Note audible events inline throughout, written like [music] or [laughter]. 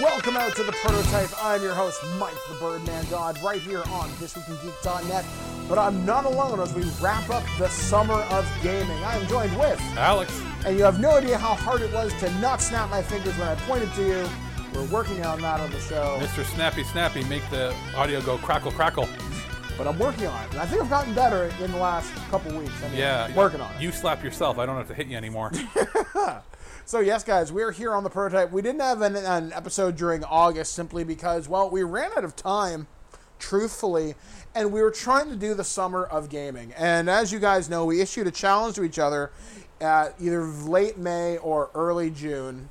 Welcome out to the prototype. I'm your host, Mike the Birdman God, right here on ThisWeekInGeek.net. But I'm not alone as we wrap up the summer of gaming. I am joined with Alex. And you have no idea how hard it was to not snap my fingers when I pointed to you. We're working on that on the show. Mr. Snappy Snappy, make the audio go crackle crackle. But I'm working on it. And I think I've gotten better in the last couple weeks. I mean, yeah. Working on it. You slap yourself. I don't have to hit you anymore. [laughs] So yes, guys, we're here on the prototype. We didn't have an, an, episode during August simply because, well, we ran out of time, truthfully, and we were trying to do the summer of gaming. And as you guys know, we issued a challenge to each other at either late May or early June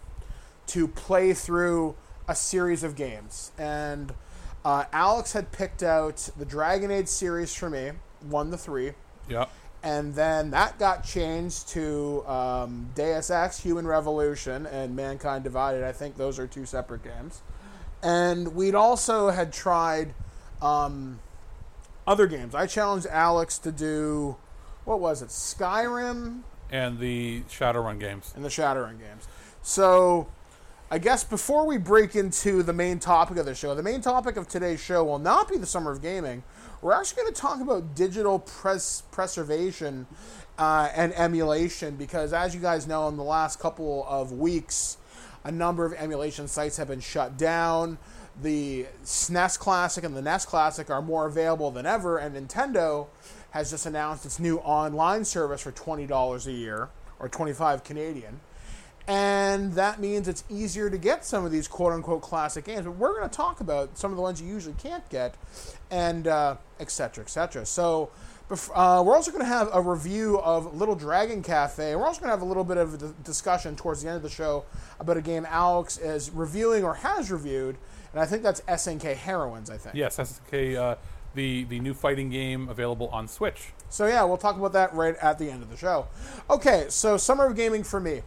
to play through a series of games. And uh, Alex had picked out the Dragon Age series for me, one to three. Yep and then that got changed to um, Deus Ex: Human Revolution and Mankind Divided. I think those are two separate games. And we'd also had tried um, other games. I challenged Alex to do what was it? Skyrim and the Shadowrun games. And the Shadowrun games. So I guess before we break into the main topic of the show, the main topic of today's show will not be the summer of gaming. We're actually going to talk about digital pres- preservation uh, and emulation because, as you guys know, in the last couple of weeks, a number of emulation sites have been shut down. The SNES Classic and the NES Classic are more available than ever, and Nintendo has just announced its new online service for $20 a year or 25 Canadian and that means it's easier to get some of these quote unquote classic games. But we're going to talk about some of the ones you usually can't get, and. Uh, etc. Et so uh, we're also going to have a review of Little Dragon Cafe. We're also going to have a little bit of a discussion towards the end of the show about a game Alex is reviewing or has reviewed, and I think that's SNK Heroines. I think. Yes, SNK. Uh, the, the new fighting game available on Switch. So yeah, we'll talk about that right at the end of the show. Okay, so summer of gaming for me.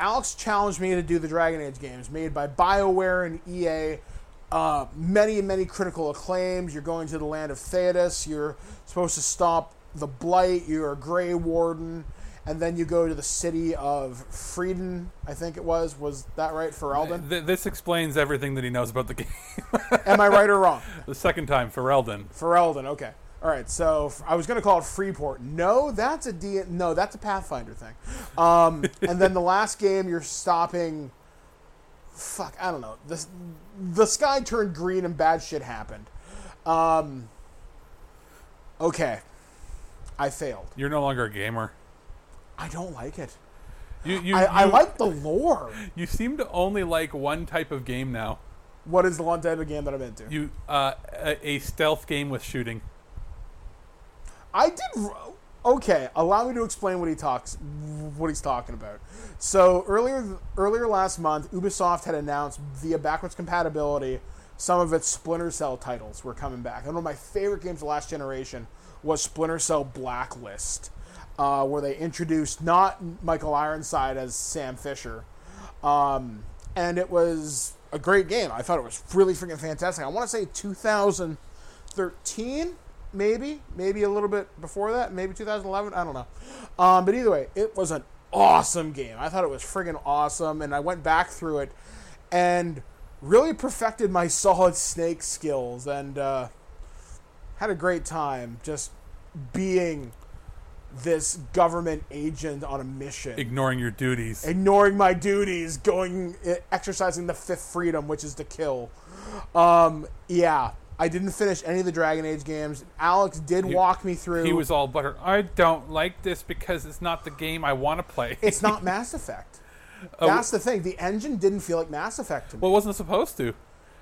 Alex challenged me to do the Dragon Age games made by BioWare and EA. Uh, many, many critical acclaims. You're going to the land of Thedas. You're supposed to stop the Blight. You're a Grey Warden. And then you go to the city of Frieden, I think it was. Was that right, Ferelden? Th- this explains everything that he knows about the game. Am I right or wrong? [laughs] The second time, Ferelden. Ferelden, okay. All right, so I was going to call it Freeport. No, that's a D. No, that's a Pathfinder thing. Um, [laughs] and then the last game, you're stopping. Fuck, I don't know. The the sky turned green and bad shit happened. Um, okay, I failed. You're no longer a gamer. I don't like it. You, you, I, you, I like the lore. You seem to only like one type of game now. What is the one type of game that I'm into? You uh, a, a stealth game with shooting. I did. Okay, allow me to explain what he talks, what he's talking about. So earlier, earlier last month, Ubisoft had announced via backwards compatibility some of its Splinter Cell titles were coming back. And one of my favorite games of last generation was Splinter Cell Blacklist, uh, where they introduced not Michael Ironside as Sam Fisher, um, and it was a great game. I thought it was really freaking fantastic. I want to say 2013 maybe, maybe a little bit before that, maybe 2011. I don't know. Um, but either way, it was an awesome game. I thought it was friggin' awesome, and I went back through it, and really perfected my solid snake skills and uh, had a great time just being this government agent on a mission Ignoring your duties. ignoring my duties, going eh, exercising the fifth freedom, which is to kill. Um, yeah, I didn't finish any of the Dragon Age games. Alex did walk me through. He was all buttered. I don't like this because it's not the game I want to play. It's not [laughs] Mass Effect. Oh, That's the thing. The engine didn't feel like Mass Effect to me. well, it wasn't supposed to.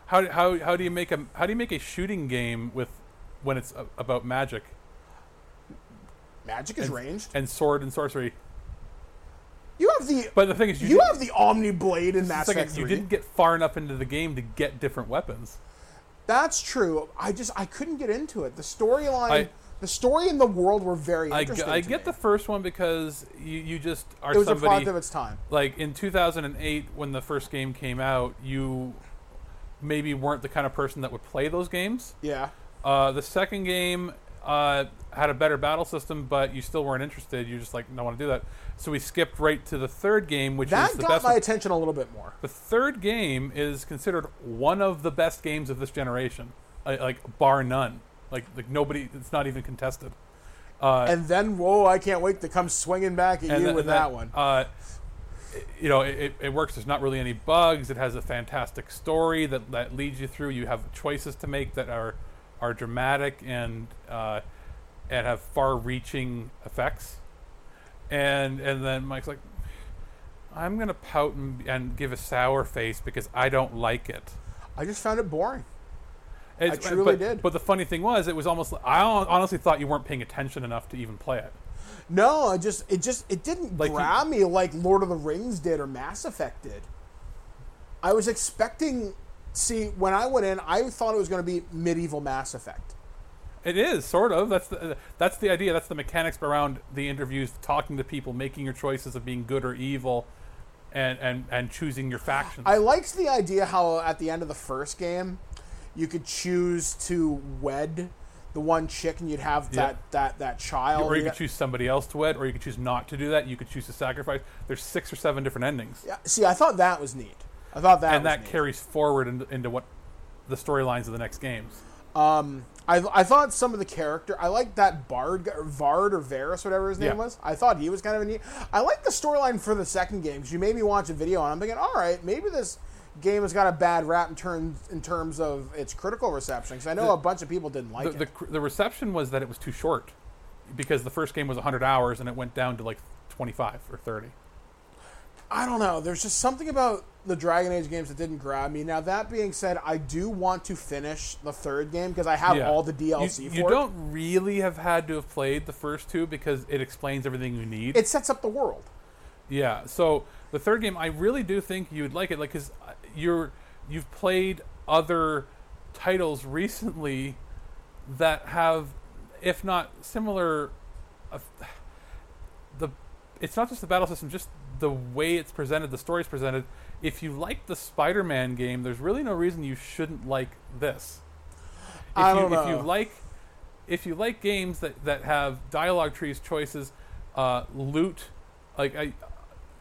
How, how, how do you make a how do you make a shooting game with when it's a, about magic Magic is and, ranged. and sword and sorcery? You have the But the thing is, you, you have the Omni Blade in Mass like Effect you didn't get far enough into the game to get different weapons. That's true. I just I couldn't get into it. The storyline, I- the story and the world were very I, interesting. g- I to get me. the first one because you, you just are It was a somebody product of its time. like in 2008 when the first game came out. You maybe weren't the kind of person that would play those games. Yeah. Uh, the second game uh, had a better battle system, but you still weren't interested. You're just like I don't want to do that. So we skipped right to the third game, which That is the got best. my one. attention a little bit more. The third game is considered one of the best games of this generation, like, like bar none. Like like nobody, it's not even contested. and then, whoa! I can't wait to come swinging back at you th- with that one. Uh, you know, it, it works. There's not really any bugs. It has a fantastic story that, that leads you through. You have choices to make that are are dramatic and uh, and have far-reaching effects. And and then Mike's like, I'm gonna pout and, and give a sour face because I don't like it. I just found it boring. It's- truly but, did. But the funny thing was, it was almost. I honestly thought you weren't paying attention enough to even play it. No, I just it just it didn't Like grab me like Lord of the Rings did or Mass Effect did. I was expecting. See, when I went in, I thought it was going to be medieval Mass Effect. It is sort of. That's the that's the idea. That's the mechanics around the interviews, talking to people, making your choices of being good or evil, and and and choosing your faction. I liked the idea how at the end of the first game, you could choose to wed the one chick and you'd have that that that child. or you could choose somebody else to wed, or you could choose not to do that. You could choose to sacrifice. There's six or seven different endings, Yeah, see, I thought that was neat. I thought that and that neat. carries forward into, into what the storylines of the next games. Um, I, I thought some of the character I liked that Bard or Vard or Varus whatever his name Yeah. was. I thought he was kind of a neat. I like the storyline for the second game because you made me watch a video and I'm thinking, all right, maybe this game has got a bad rap in terms in terms of its critical reception. Because I know The- a bunch of people didn't like the, it. the, the reception was that it was too short because the first game was 100 hours and it went down to like 25 or 30. I don't know. There's just something about the Dragon Age games that didn't grab me. Now that being said, I do want to finish the third game because I have Yeah. all the DLC You, you it. don't really have had to have played the first two because it explains everything you need. It sets up the world. yeah. So the third game, I really do think you would like it, like because you're you've played other titles recently that have, if not similar, uh, the it's not just the battle system, just the way it's presented, the story's presented. If you like the Spider-Man game, there's really no reason you shouldn't like this. If I you don't know if you like if you like games that, that have dialogue trees, choices, uh, loot, like I,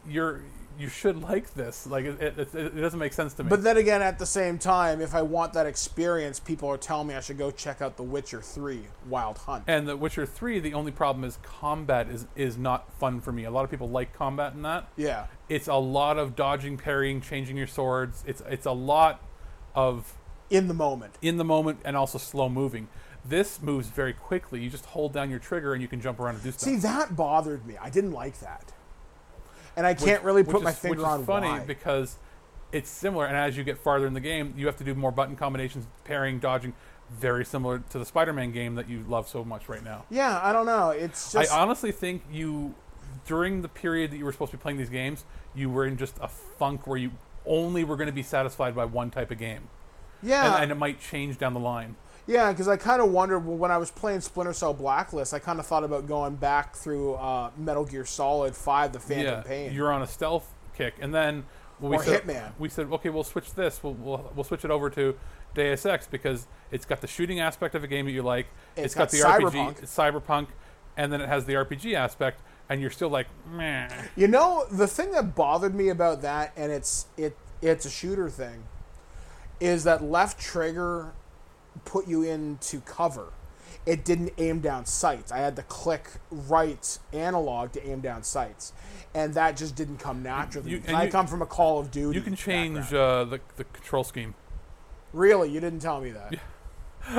you're you should like this. Like it, it, it, it doesn't make sense to me. But then again, at the same time, if I want that experience, people are telling me I should go check out The Witcher 3 Wild Hunt. and The Witcher Three, the only problem is combat is is not fun for me. A lot of people like combat in that. yeah. It's a lot of dodging, parrying, changing your swords. It's it's a lot of In the moment. in the moment and also slow moving. This moves very quickly. You just hold down your trigger and you can jump around and do stuff. See, that bothered me. I didn't like that. And I can't really put my is- finger which is on funny why. because it's similar, and as you get farther in the game, you have to do more button combinations, parrying, dodging, very similar to the Spider-Man game that you love so much right now. yeah, I don't know. It's just. I honestly think you, during the period that you were supposed to be playing these games, you were in just a funk where you only were going to be satisfied by one type of game, yeah. and, and it might change down the line. Yeah, because I kind of wondered well, when I was playing Splinter Cell Blacklist, I kind of thought about going back through uh, Metal Gear Solid 5 The Phantom yeah, Pain. you're on a stealth kick, and then we Or said, Hitman. We said, okay, we'll switch this. We'll, we'll we'll switch it over to Deus Ex because it's got the shooting aspect of a game that you like. It's got, got the cyberpunk. RPG, it's cyberpunk, and then it has the RPG aspect, and you're still like, meh. You know, the thing that bothered me about that, and it's it it's a shooter thing. is that left trigger put you into cover. It didn't aim down sights. I had to click right analog to aim down sights, and that just didn't come naturally. You- I you- come from a Call of Duty. You can change uh, the the control scheme. really, you didn't tell me that.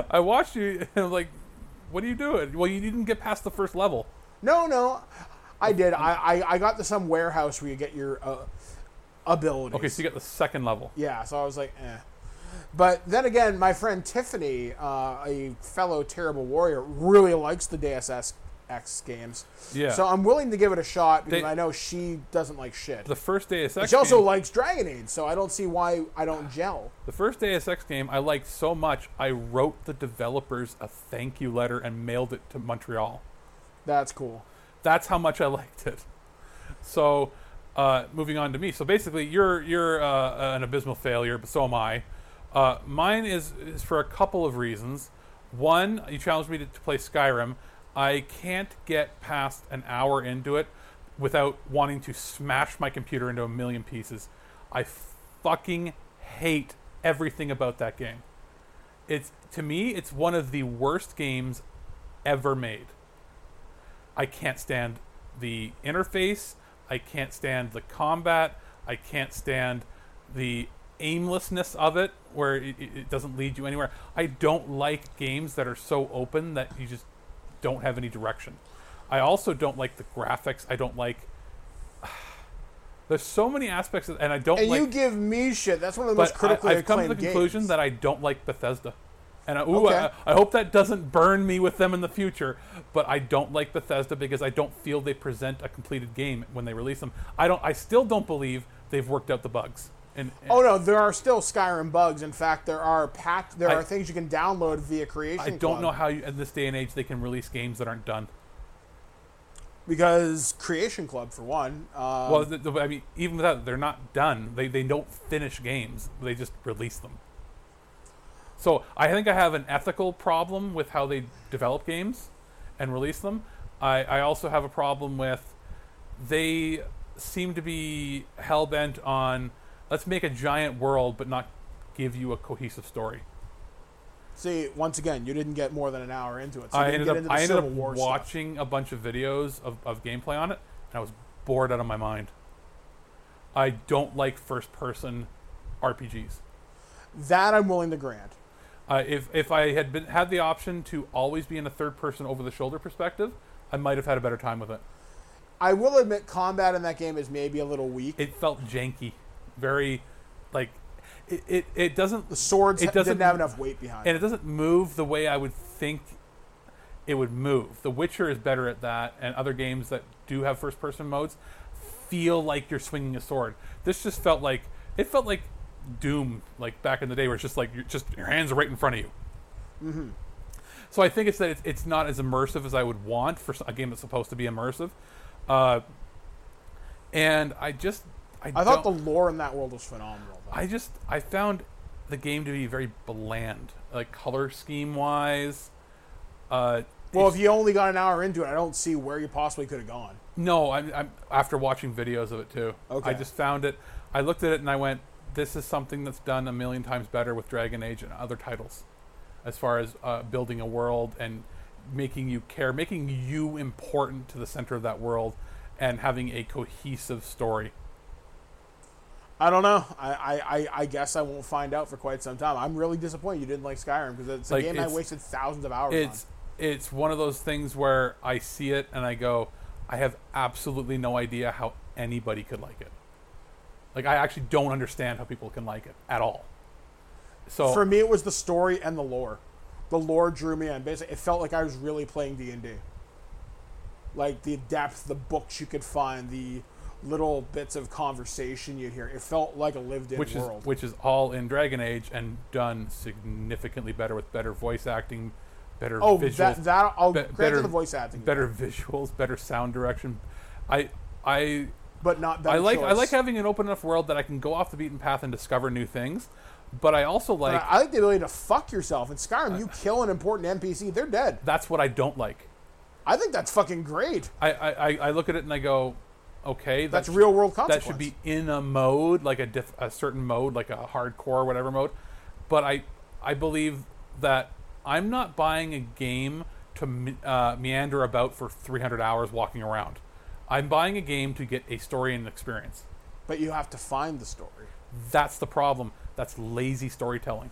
[laughs] I watched you [laughs] and I'm like, what are you doing? Well, you didn't get past the first level. No, no, I did. I, I, I got to some warehouse where you get your uh, abilities. Okay, so you got the second level. Yeah, so I was like, eh. But then again, my friend Tiffany, uh, a fellow terrible warrior, really likes the Deus Ex- X games. Yeah. So I'm willing to give it a shot because They- I know she doesn't like shit. The first Deus Ex she also game, likes Dragon Age, so I don't see why I don't gel. the first Deus Ex game I liked so much I wrote the developers a thank you letter and mailed it to Montreal. That's cool. That's how much I liked it. So, uh, moving on to me. So basically, you're you're uh, an abysmal failure, but so am I. Uh, mine is is for a couple of reasons. One, you challenged me to, to play Skyrim. I can't get past an hour into it without wanting to smash my computer into a million pieces. I fucking hate everything about that game. It's to me, it's one of the worst games ever made. I can't stand the interface. I can't stand the combat. I can't stand the aimlessness of it, where it, it doesn't lead you anywhere. I don't like games that are so open that you just don't have any direction. I also don't like the graphics. I don't like. [sighs] There's so many aspects, of, and I don't And like. you give me shit. That's one of the most but critically I, I've come to the conclusion games. that I don't like Bethesda. And I, ooh, Okay. I, I hope that doesn't burn me with them in the future. But I don't like Bethesda because I don't feel they present a completed game when they release them. I don't. I still don't believe they've worked out the bugs. And, and Oh no, there are still Skyrim bugs. In fact, there are pat there I- are things you can download via Creation. I don't Club know how you, in this day and age they can release games that aren't done. because Creation Club, for one. Um, well, the, the, I mean, even without they're not done. They they don't finish games. They just release them. So I think I have an ethical problem with how they develop games and release them. I, I also have a problem with they seem to be hell bent on let's make a giant world but not give you a cohesive story. see, once again, you didn't get more than an hour into it. So I ended get up into the I ended Civil up War stuff. watching a bunch of videos of, of gameplay on it, and I was bored out of my mind. I don't like first person RPGs. That I'm willing to grant. Uh, if if I had been had the option to always be in a third person over the shoulder perspective, I might have had a better time with it. I will admit, combat in that game is maybe a little weak. It felt janky, very like it, it, it doesn't the swords it doesn't didn't have enough weight behind and it. doesn't move the way I would think it would move. The Witcher is better at that, and other games that do have first person modes feel like you're swinging a sword. This just felt like it felt like Doom, like back in the day, where it's just like you're just your hands are right in front of you. Mm-hmm. So I think it's that it's, it's not as immersive as I would want for a game that's supposed to be immersive. Uh, and I just I, I thought the lore in that world was phenomenal. though. I just I found the game to be very bland, like color scheme wise. Uh, well, if you only got an hour into it, I don't see where you possibly could have gone. no, I'm, I'm after watching videos of it too. Okay. I just found it. I looked at it and I went, "This is something that's done a million times better with Dragon Age and other titles, as far as uh, building a world and making you care, making you important to the center of that world, and having a cohesive story." I don't know. I, I, I, guess I won't find out for quite some time. I'm really disappointed you didn't like Skyrim because it's a Like, game I wasted thousands of hours on. it's it's one of those things where I see it and I go, I have absolutely no idea how anybody could like it. Like I actually don't understand how people can like it at all. So. For me, it was the story and the lore. The lore drew me in. Basically, it felt like I was really playing D and D. Like the depth, the books you could find, the little bits of conversation you'd hear. It felt like a lived-in which world. is which is all in Dragon Age and done significantly better with better voice acting, better oh, visuals, that that I'll be- better the voice acting, better visuals, better sound direction. I I but not I like I like having an open enough world that I can go off the beaten path and discover new things. But I also like I I like the ability to fuck yourself in Skyrim. You uh, kill an important NPC, they're dead. that's what I don't like. I think that's fucking great. I, I- I look at it and I go, okay, that That's real world That should be in a mode, like a diff, a certain mode, like a hardcore, whatever mode. but I I believe that I'm not buying a game to uh, meander about for 300 hours walking around. I'm buying a game to get a story and experience. But you have to find the story. That's the problem. That's lazy storytelling.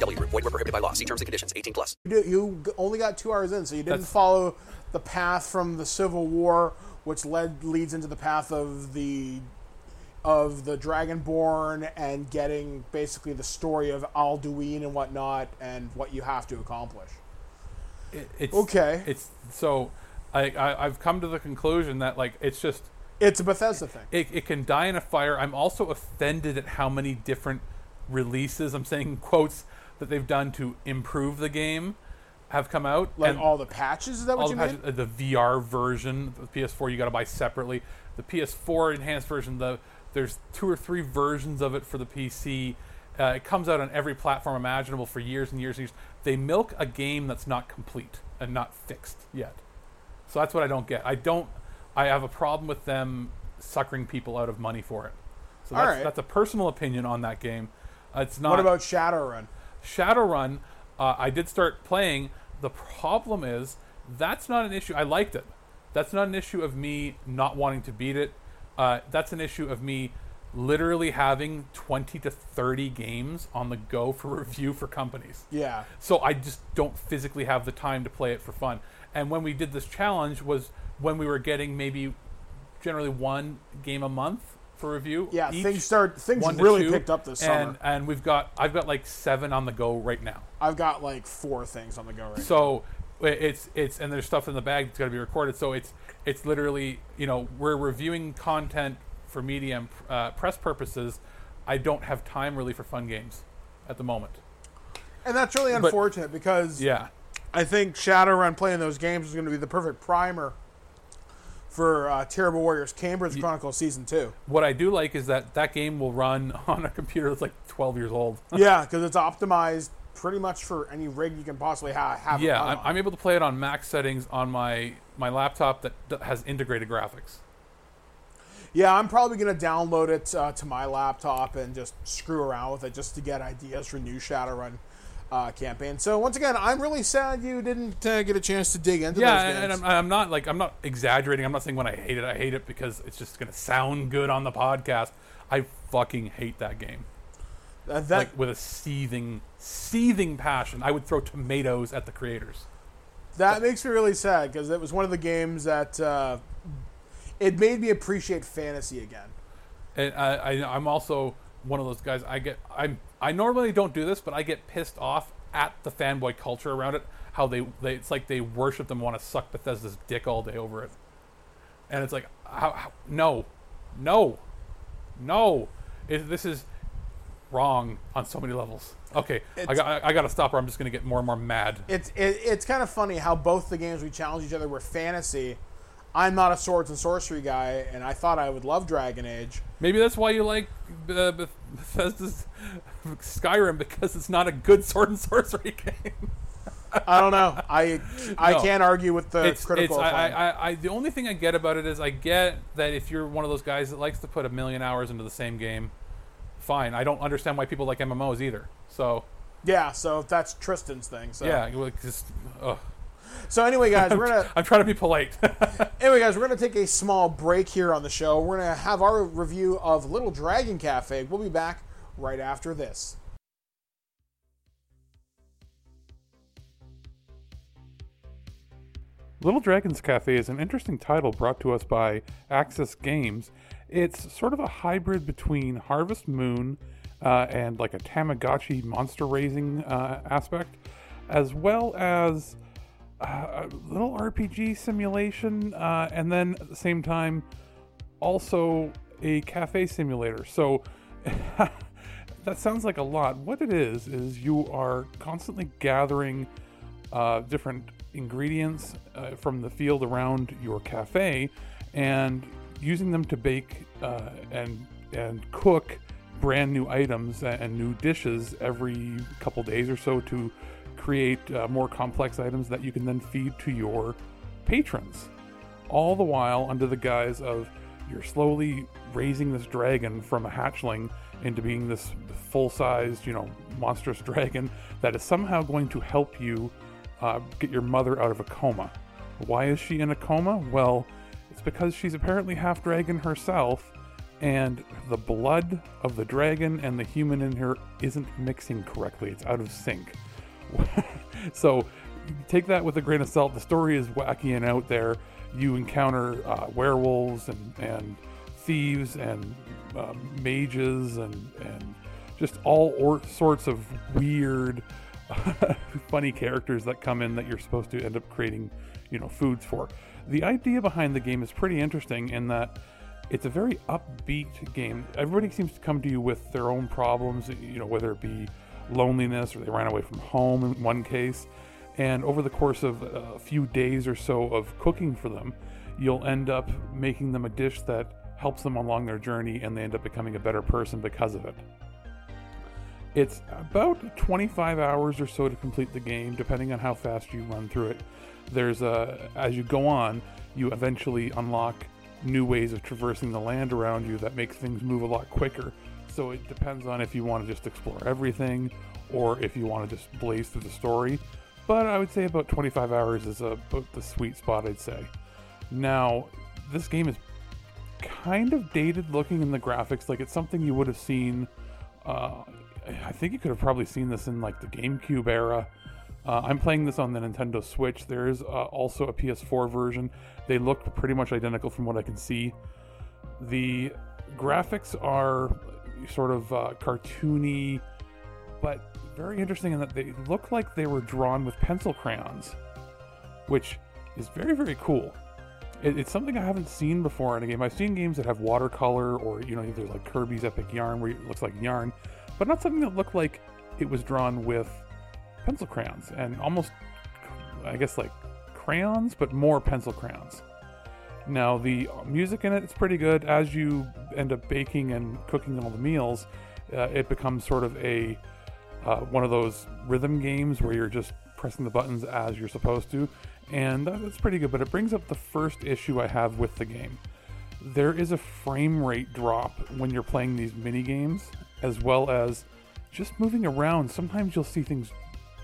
VGW Group. Void were prohibited by law. See terms and conditions. 18 plus. you do- you only got two hours in, so you didn't That's- follow the path from the Civil War, which led leads into the path of the of the Dragonborn and getting basically the story of Alduin and whatnot and what you have to accomplish. It, it's Okay. It's so I, I I've come to the conclusion that like it's just It's a Bethesda thing. it, it can die in a fire. I'm also offended at how many different releases I'm saying in quotes that they've done to improve the game have come out. Like and all the patches, is that what you the, mean? patches, uh, the VR version, the PS4 you got to buy separately. The PS4 enhanced version, the there's two or three versions of it for the PC. Uh, it comes out on every platform imaginable for years and years and years. They milk a game that's not complete and not fixed yet. So that's what I don't get. I don't. I have a problem with them suckering people out of money for it. So that's, right. that's a personal opinion on that game. Uh, it's not. What about Shadowrun? Shadowrun, uh, I did start playing. The problem is that's not an issue. I liked it. That's not an issue of me not wanting to beat it. Uh, that's an issue of me literally having 20 to 30 games on the go for review for companies. Yeah. So I just don't physically have the time to play it for fun. And when we did this challenge was when we were getting maybe generally one game a month for review. Yeah, each, things start- things really two, picked up this summer. And and we've got I've got like seven on the go right now. I've got like four things on the go right now. So it's it's and there's stuff in the bag that's got to be recorded. So it's it's literally you know we're reviewing content for media and uh, press purposes. I don't have time really for fun games at the moment. And that's really But- unfortunate because Yeah, I think Shadowrun playing those games is going to be the perfect primer for uh, Terrible Warriors Cambridge Chronicles Season 2. what I do like is that that game will run [laughs] on a computer that's like 12 years old. [laughs] yeah, because it's optimized pretty much for any rig you can possibly ha- have. yeah, I'm. I'm able to play it on max settings on my my laptop that d- has integrated graphics. Yeah, I'm probably going to download it uh, to my laptop and just screw around with it just to get ideas for new Shadowrun uh, campaign. So once again, I'm really sad you didn't uh, get a chance to dig into Yeah, and, and I'm, I'm not like I'm not exaggerating. I'm not saying when I hate it, I hate it because it's just gonna sound good on the podcast. I fucking hate that game. Uh, that, like with a seething, seething passion. I would throw tomatoes at the creators. that makes me really sad because it was one of the games that uh, it made me appreciate fantasy again. And I, I, I'm also one of those guys. I get, I'm, I normally don't do this, but I get pissed off at the fanboy culture around it. How they, they it's like they worship them, want to suck Bethesda's dick all day over it. And it's like, how, how no, no, no. It, this is wrong on so many levels. Okay, I got, I, I got to stop, or I'm just gonna get more and more mad. It's it, it's kind of funny how both the games we challenged each other were fantasy. I'm not a swords and sorcery guy, and I thought I would love Dragon Age. Maybe that's why you like uh, Beth- Bethesda's Skyrim because it's not a good sword and sorcery [laughs] game. I don't know. I I No. can't argue with the it's, critical. it's, I. I, I, the only thing I get about it is I get that if you're one of those guys that likes to put a million hours into the same game, fine. I don't understand why people like MMOs either. So yeah, so that's Tristan's thing. So yeah, ugh. So anyway, guys, we're gonna I'm trying to be polite. [laughs] anyway, guys, we're gonna take a small break here on the show. We're gonna have our review of Little Dragon Cafe. We'll be back right after this. Little Dragons Cafe is an interesting title brought to us by Aksys Games. It's sort of a hybrid between Harvest Moon uh, and like a Tamagotchi monster raising uh, aspect, as well as uh, a little RPG simulation, uh, and then at the same time, also a cafe simulator. So [laughs] that sounds like a lot. What it is is you are constantly gathering uh, different ingredients uh, from the field around your cafe and using them to bake uh, and and cook brand new items and new dishes every couple days or so to create uh, more complex items that you can then feed to your patrons. All the while under the guise of you're slowly raising this dragon from a hatchling into being this full-sized, you know, monstrous [laughs] dragon that is somehow going to help you uh, get your mother out of a coma. Why is she in a coma? Well, it's because she's apparently half dragon herself, and the blood of the dragon and the human in her isn't mixing correctly. It's out of sync. [laughs] so take that with a grain of salt. The story is wacky and out there. You encounter uh, werewolves and, and thieves and uh, mages and, and just all or- sorts of weird, [laughs] funny characters that come in that you're supposed to end up creating, you know, foods for. The idea behind the game is pretty interesting in that it's a very upbeat game. Everybody seems to come to you with their own problems, you know, whether it be loneliness or they ran away from home in one case. And over the course of a few days or so of cooking for them, you'll end up making them a dish that helps them along their journey and they end up becoming a better person because of it. It's about 25 hours or so to complete the game, depending on how fast you run through it. There's a, as you go on, you eventually unlock new ways of traversing the land around you that makes things move a lot quicker. So it depends on if you want to just explore everything or if you want to just blaze through the story. But I would say about 25 hours is about the sweet spot, I'd say. Now, this game is kind of dated looking in the graphics, like it's something you would have seen. Uh, I think you could have probably seen this in like the GameCube era. Uh, I'm playing this on the Nintendo Switch. There is uh, also a PS4 version. They look pretty much identical from what I can see. The graphics are sort of uh, cartoony, but very interesting in that they look like they were drawn with pencil crayons, which is very, very cool. It, it's something I haven't seen before in a game. I've seen games that have watercolor or, you know, there's like Kirby's Epic Yarn where it looks like yarn, but not something that looked like it was drawn with pencil crayons and almost, I guess, like crayons, but more pencil crayons. Now, the music in it is pretty good. As you end up baking and cooking all the meals, uh, it becomes sort of a uh, one of those rhythm games where you're just pressing the buttons as you're supposed to, and that's pretty good. But it brings up the first issue I have with the game. There is a frame rate drop when you're playing these mini games, as well as just moving around. Sometimes you'll see things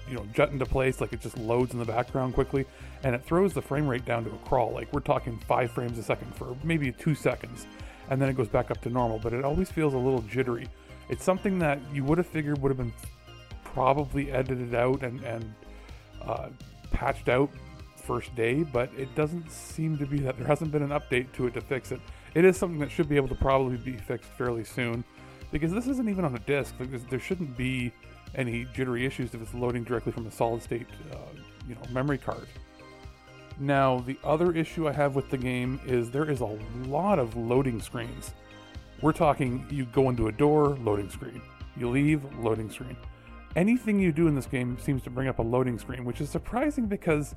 you know jut into place like it just loads in the background quickly and it throws the frame rate down to a crawl like we're talking five frames a second for maybe two seconds and then it goes back up to normal but it always feels a little jittery. It's something that you would have figured would have been probably edited out and, and uh, patched out first day but it doesn't seem to be that there hasn't been an update to it to fix it. It is something that should be able to probably be fixed fairly soon because this isn't even on a disk. There shouldn't be any jittery issues if it's loading directly from a solid state, uh, you know, memory card. Now, the other issue I have with the game is there is a lot of loading screens. We're talking you go into a door, loading screen. You leave, loading screen. Anything you do in this game seems to bring up a loading screen, which is surprising because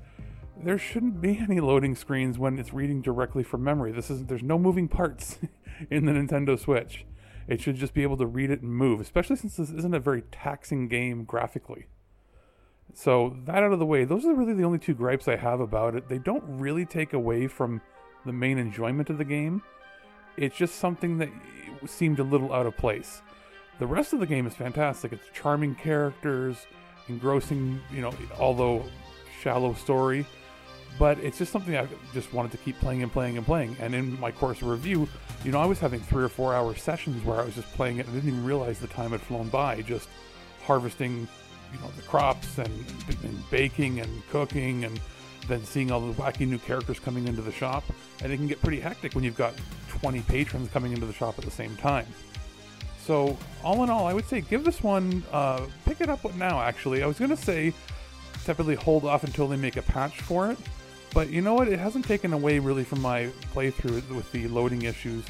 there shouldn't be any loading screens when it's reading directly from memory. This is there's no moving parts [laughs] in the Nintendo Switch. It should just be able to read it and move, especially since this isn't a very taxing game graphically. So, that out of the way, those are really the only two gripes I have about it. They don't really take away from the main enjoyment of the game. It's just something that seemed a little out of place. The rest of the game is fantastic. It's charming characters, engrossing, you know, although shallow story but it's just something I just wanted to keep playing and playing and playing. And in my course of review, you know, I was having three or four hour sessions where I was just playing it and didn't even realize the time had flown by, just harvesting, you know, the crops and, and baking and cooking and then seeing all the wacky new characters coming into the shop. And it can get pretty hectic when you've got 20 patrons coming into the shop at the same time. So, all in all, I would say give this one, uh, pick it up now, actually. I was going to say separately hold off until they make a patch for it but you know what? It hasn't taken away really from my playthrough with the loading issues.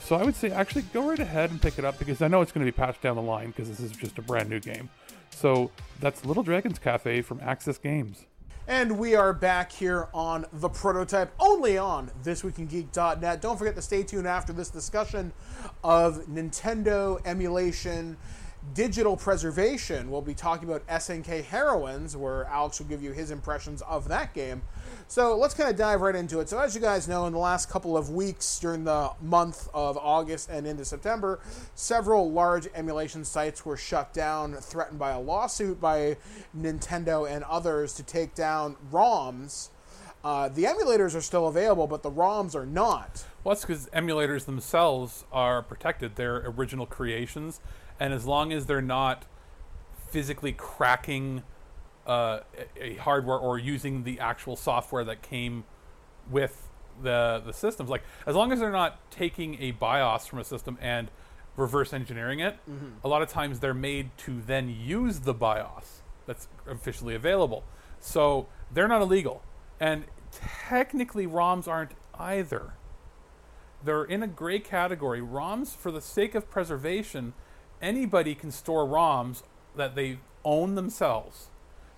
So I would say actually go right ahead and pick it up because I know it's going to be patched down the line because this is just a brand new game. So that's Little Dragons Cafe from Aksys Games. And we are back here on the prototype, only on thisweekingeek.net. Don't forget to stay tuned after this discussion of Nintendo emulation, digital preservation. We'll be talking about SNK Heroines, where Alex will give you his impressions of that game. So let's kind of dive right into it. So, as you guys know, in the last couple of weeks during the month of August and into September, several large emulation sites were shut down, threatened by a lawsuit by Nintendo and others to take down ROMs. Uh, the emulators are still available, but the ROMs are not. Well, that's because emulators themselves are protected. They're original creations, and as long as they're not physically cracking uh, a a hardware or using the actual software that came with the the systems, like as long as they're not taking a BIOS from a system and reverse engineering it, a lot of times they're made to then use the BIOS that's officially available. So they're not illegal, and technically ROMs aren't either they're in a gray category. ROMs, for the sake of preservation, anybody can store ROMs that they own themselves.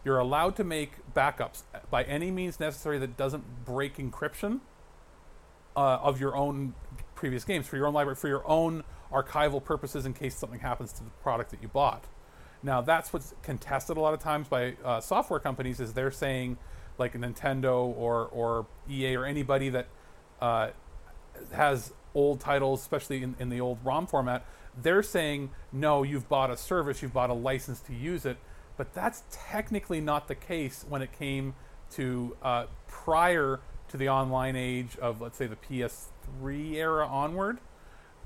You're allowed to make backups by any means necessary that doesn't break encryption uh, of your own previous games for your own library, for your own archival purposes in case something happens to the product that you bought. Now that's what's contested a lot of times by uh, software companies is they're saying like Nintendo or or EA or anybody that uh, has old titles, especially in, in the old ROM format, they're saying, no, you've bought a service, you've bought a license to use it. But that's technically not the case when it came to uh, prior to the online age of, let's say, the PS3 era onward.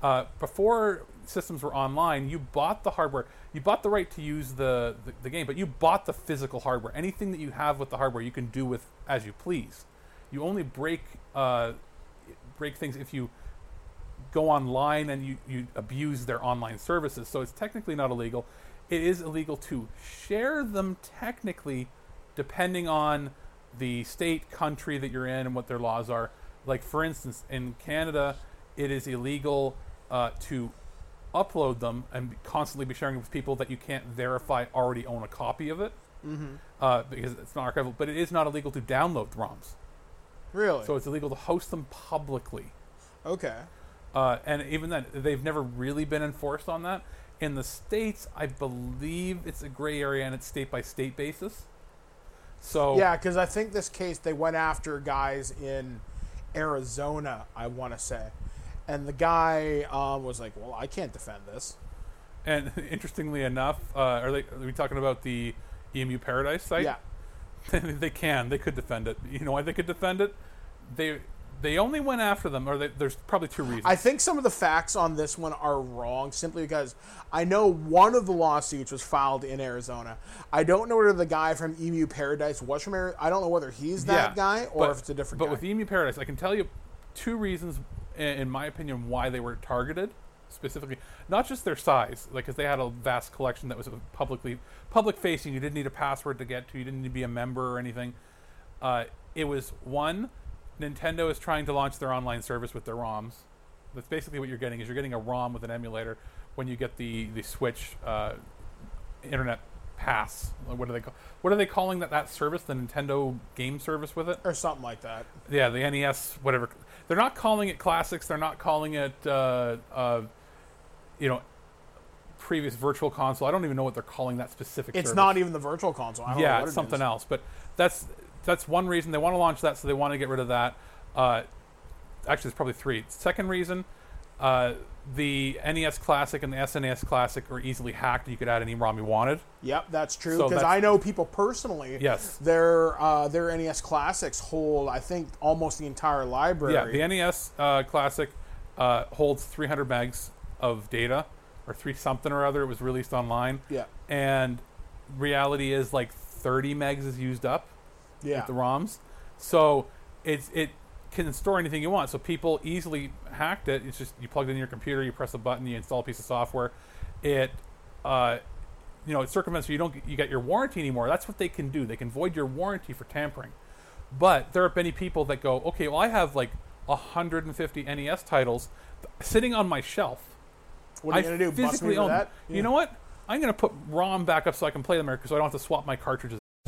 Uh, before systems were online, you bought the hardware. You bought the right to use the, the, the game, but you bought the physical hardware. Anything that you have with the hardware, you can do with as you please. You only break uh, break things if you go online and you, you abuse their online services. So it's technically not illegal. It is illegal to share them technically, depending on the state, country that you're in, and what their laws are. Like, for instance, in Canada, it is illegal uh, to upload them and constantly be sharing with people that you can't verify already own a copy of it. Mm-hmm. Uh, because it's not archival, but it is not illegal to download ROMs. Really? So it's illegal to host them publicly. okay. Uh, and even then, they've never really been enforced on that. In the states, I believe it's a gray area and it's state by state basis. So Yeah, because I think this case they went after guys in Arizona. I want to say, and the guy um, was like, "Well, I can't defend this." and [laughs] interestingly enough, uh, are they are we talking about the EMU Paradise site? Yeah. [laughs] they can. They could defend it. You know why they could defend it? They they only went after them, or they, there's probably two reasons. I think some of the facts on this one are wrong simply because I know one of the lawsuits was filed in Arizona. I don't know whether the guy from Emu Paradise was from Arizona. I don't know whether he's that Yeah, guy or but- if it's a different But guy. with EMU Paradise, I can tell you two reasons, in my opinion, why they were targeted specifically. Not just their size, like because they had a vast collection that was publicly public facing. You didn't need a password to get to. You didn't need to be a member or anything. Uh, it was one. Nintendo is trying to launch their online service with their ROMs. That's basically what you're getting. Is you're getting a ROM with an emulator when you get the the Switch uh, Internet Pass. What are they call, What are they calling that that service? The Nintendo Game Service with it? or something like that. Yeah, the NES, whatever. They're not calling it classics. They're not calling it, uh, uh, you know, previous virtual console. I don't even know what they're calling that specific. It's service. not even the virtual console. I don't know Yeah, what it's it something else. But that's that's one reason they want to launch that. So they want to get rid of that. Uh, actually, it's probably three. Second reason, uh, the NES Classic and the SNES Classic are easily hacked. You could add any ROM you wanted. Yep, that's true. Because that's- I know people personally. Yes. Their uh, their NES classics hold, I think, almost the entire library. Yeah, the NES uh, Classic uh, holds 300 megs of data, or three something or other. It was released online. Yeah. And reality is like 30 megs is used up yeah. with the ROMs. So it's it can store anything you want. So people easily hacked it. It's just you plug it in your computer, you press a button, you install a piece of software. It uh, you know, it circumvents you don't you get your warranty anymore. That's what they can do. They can void your warranty for tampering. But there are many people that go, okay, well, I have like 150 NES titles sitting on my shelf. What are you I to do? Bust me physically own. that? You know what? I'm going to put ROM back up so I can play them there, so I don't have to swap my cartridges.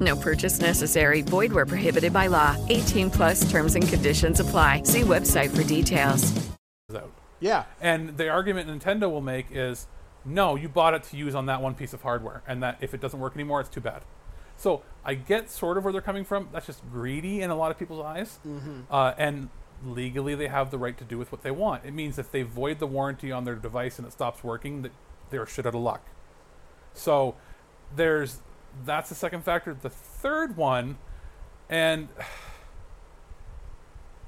No purchase necessary. Void where prohibited by law. 18 plus terms and conditions apply. See website for details. Yeah. And the argument Nintendo will make is, no, you bought it to use on that one piece of hardware, and that if it doesn't work anymore, it's too bad. So I get sort of where they're coming from. That's just greedy in a lot of people's eyes, uh, and legally they have the right to do with what they want. It means if they void the warranty on their device and it stops working, that they're shit out of luck. So there's that's the second factor. The third one, and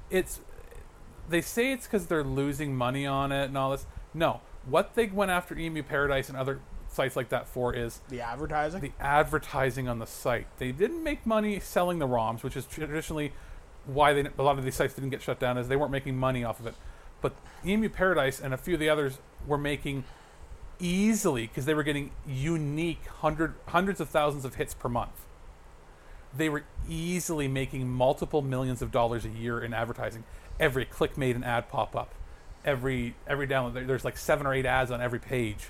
it's they say it's because they're losing money on it and all this. No, what they went after Emu Paradise and other sites like that for is The advertising? the advertising on the site. They didn't make money selling the ROMs, which is traditionally why they, a lot of these sites didn't get shut down, is they weren't making money off of it. But Emu Paradise and a few of the others were making easily because they were getting unique hundred hundreds of thousands of hits per month. They were easily making multiple millions of dollars a year in advertising. Every click made an ad pop up. Every every download there- there's like seven or eight ads on every page.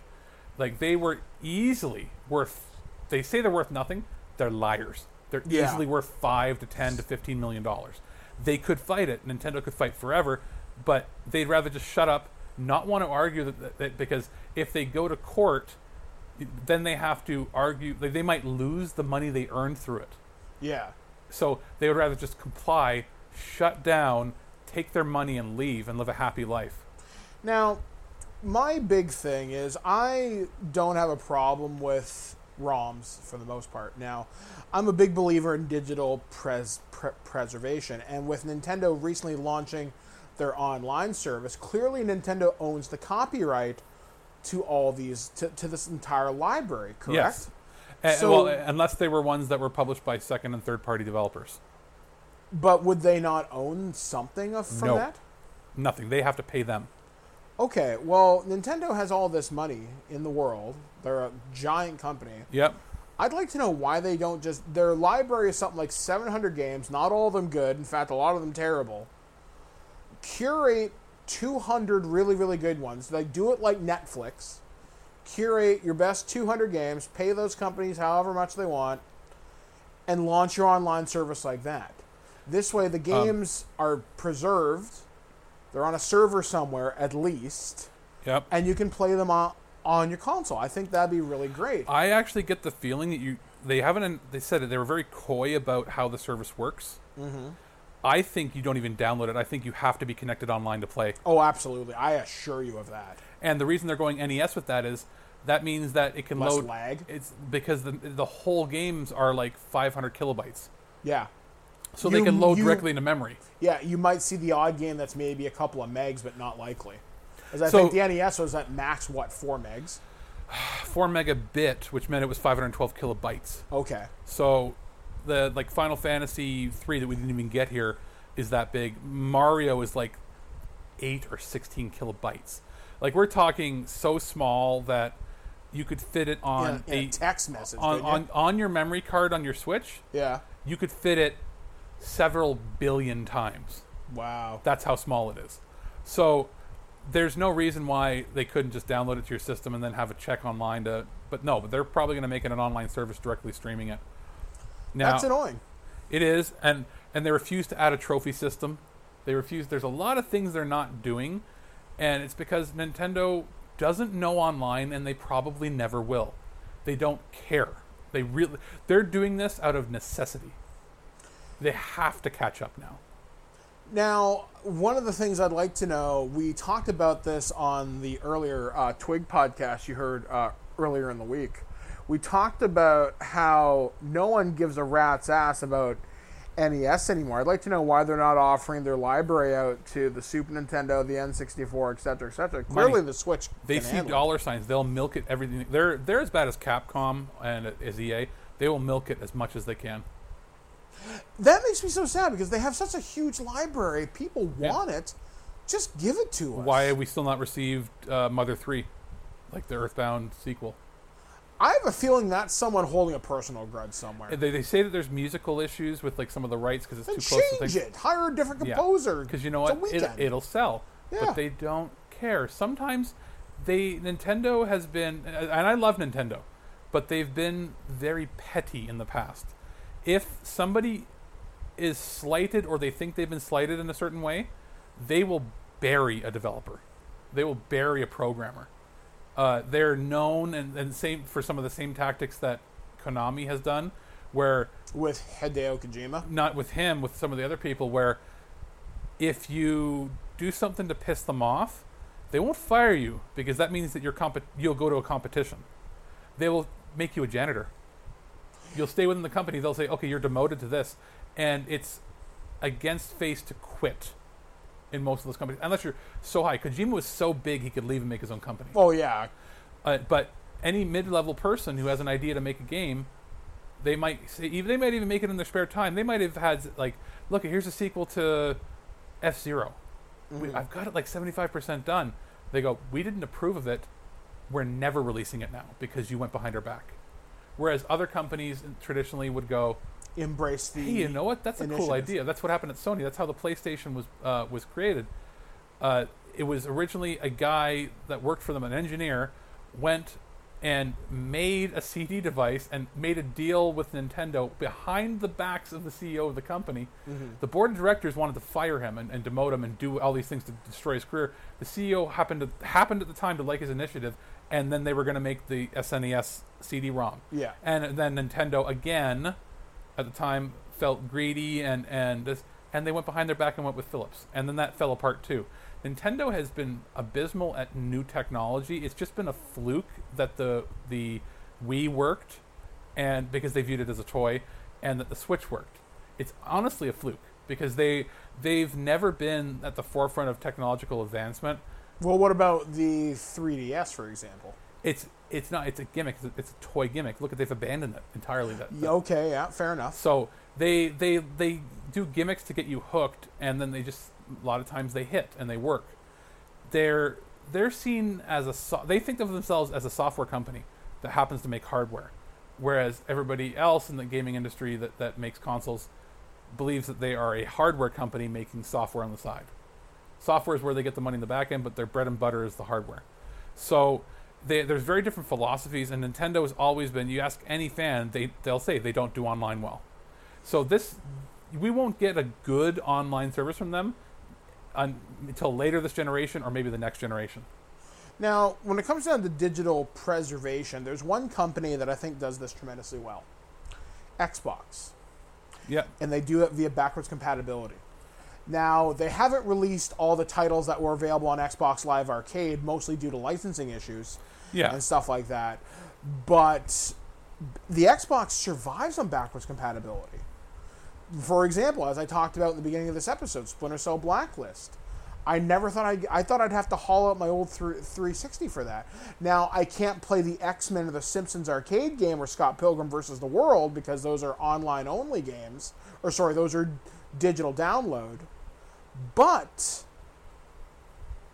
Like they were easily worth. They say they're worth nothing. They're liars. They're Yeah. easily worth five to ten to fifteen million dollars. They could fight it. Nintendo could fight forever, but they'd rather just shut up, not want to argue that, that, that because if they go to court, then they have to argue. They, they might lose the money they earned through it. Yeah. So they would rather just comply, shut down, take their money, and leave and live a happy life. Now, my big thing is I don't have a problem with ROMs for the most part. Now, I'm a big believer in digital pres- pre- preservation, and with Nintendo recently launching their online service, clearly Nintendo owns the copyright to all these to, to this entire library. Correct? Yes. Uh, So- well, unless they were ones that were published by second and third party developers. But would they not own something of, from No. that? Nothing. They have to pay them. Okay, well, Nintendo has all this money in the world. They're a giant company. Yep. I'd like to know why they don't just. Their library is something like 700 games, not all of them good. In fact, a lot of them terrible. Curate 200 really, really good ones. They do it like Netflix. Curate your best 200 games, pay those companies however much they want, and launch your online service like that. This way, the games are preserved. They're on a server somewhere, at least, Yep. and you can play them on, on your console. I think that'd be really great. I actually get the feeling that you they haven't they said it they were very coy about how the service works. Mm-hmm. I think you don't even download it. I think you have to be connected online to play. Oh, absolutely. I assure you of that. And the reason they're going NES with that is that means that it can Less load lag? It's because the the whole games are like 500 kilobytes, Yeah. so You- they can load you- directly into memory. Yeah, you might see the odd game that's maybe a couple of megs, but not likely. As I So- think the NES was at max, what, four megs? [sighs] Four megabit, which meant it was 512 kilobytes. Okay. So the like Final Fantasy three that we didn't even get here is that big. Mario is like eight or sixteen kilobytes. Like we're talking so small that you could fit it on in a a text message. on, you? on on your memory card on your Switch. yeah. You could fit it several billion times. Wow. That's how small it is. So there's no reason why they couldn't just download it to your system and then have a check online to. But no, but they're probably going to make it an online service directly streaming it. Now, That's annoying. it is, and and they refuse to add a trophy system. They refuse. There's a lot of things they're not doing, and it's because Nintendo doesn't know online, and they probably never will. They don't care. They really they're doing this out of necessity. They have to catch up now. Now, one of the things I'd like to know, we talked about this on the earlier uh, Twig podcast you heard uh, earlier in the week. We talked about how no one gives a rat's ass about NES anymore. I'd like to know why they're not offering their library out to the Super Nintendo, the N64, etc., etc. Clearly, Money. the Switch. They see handle it. dollar signs. They'll milk it. Everything. They're they're as bad as Capcom and as EA. They will milk it as much as they can. That makes me so sad because they have such a huge library. People Yeah. want it. Just give it to us. Why have we still not received uh, Mother Three, like the Earthbound sequel? I have a feeling that's someone holding a personal grudge somewhere. They, they say that there's musical issues with like some of the rights because it's Then too close to change things. it. Hire a different composer. Because you know what, it, it'll sell. Yeah. But they don't care. Sometimes they Nintendo has been, and I love Nintendo, but they've been very petty in the past. If somebody is slighted or they think they've been slighted in a certain way, they will bury a developer. They will bury a programmer. Uh, they're known and, and same for some of the same tactics that Konami has done, where with Hideo Kojima. not with him, with some of the other people, where if you do something to piss them off, they won't fire you because that means that you're comp- you'll go to a competition. They will make you a janitor. You'll stay within the company. They'll say, "Okay, you're demoted to this," and it's against face to quit in most of those companies, unless you're so high. Kojima was so big he could leave and make his own company. Oh yeah, Uh, but any mid-level person who has an idea to make a game, they might say, even they might even make it in their spare time. They might have had like, look, here's a sequel to F-Zero I've got it like seventy-five percent done. They go, we didn't approve of it. We're never releasing it now because you went behind our back. Whereas other companies traditionally would go, embrace the. hey, you know what? That's a cool idea. That's what happened at Sony. That's how the PlayStation was uh, was created. Uh, it was originally a guy that worked for them, an engineer, went and made a CD device and made a deal with Nintendo behind the backs of the CEO of the company. The board of directors wanted to fire him and, and demote him and do all these things to destroy his career. The CEO happened to happened at the time to like his initiative, and then they were going to make the SNES CD-ROM. Yeah. And then Nintendo again, at the time, felt greedy and and this, and they went behind their back and went with Philips, and then that fell apart too. Nintendo has been abysmal at new technology. It's just been a fluke that the the Wii worked, and because they viewed it as a toy, and that the Switch worked. It's honestly a fluke because they they've never been at the forefront of technological advancement. Well, what about the 3DS, for example? It's it's not it's a gimmick. It's a, it's a toy gimmick. Look, at they've abandoned it entirely. That, Yeah, okay, yeah, fair enough. So they they they do gimmicks to get you hooked, and then they just a lot of times they hit and they work. They're they're seen as a so- they think of themselves as a software company that happens to make hardware, whereas everybody else in the gaming industry that that makes consoles believes that they are a hardware company making software on the side. Software is where they get the money in the back end, but their bread and butter is the hardware. So they, there's very different philosophies, and Nintendo has always been. You ask any fan, they they'll say they don't do online well. So this, we won't get a good online service from them un, until later this generation or maybe the next generation. Now, when it comes down to digital preservation, there's one company that I think does this tremendously well Xbox. Yeah, And they do it via backwards compatibility. Now, they haven't released all the titles that were available on Xbox Live Arcade, mostly due to licensing issues yeah, and stuff like that. But the Xbox survives on backwards compatibility. For example, as I talked about in the beginning of this episode, Splinter Cell Blacklist. I never thought I I thought I'd have to haul out my old 360 for that. Now I can't play the X Men or the Simpsons arcade game or Scott Pilgrim versus the World because those are online only games, or sorry, those are digital download. But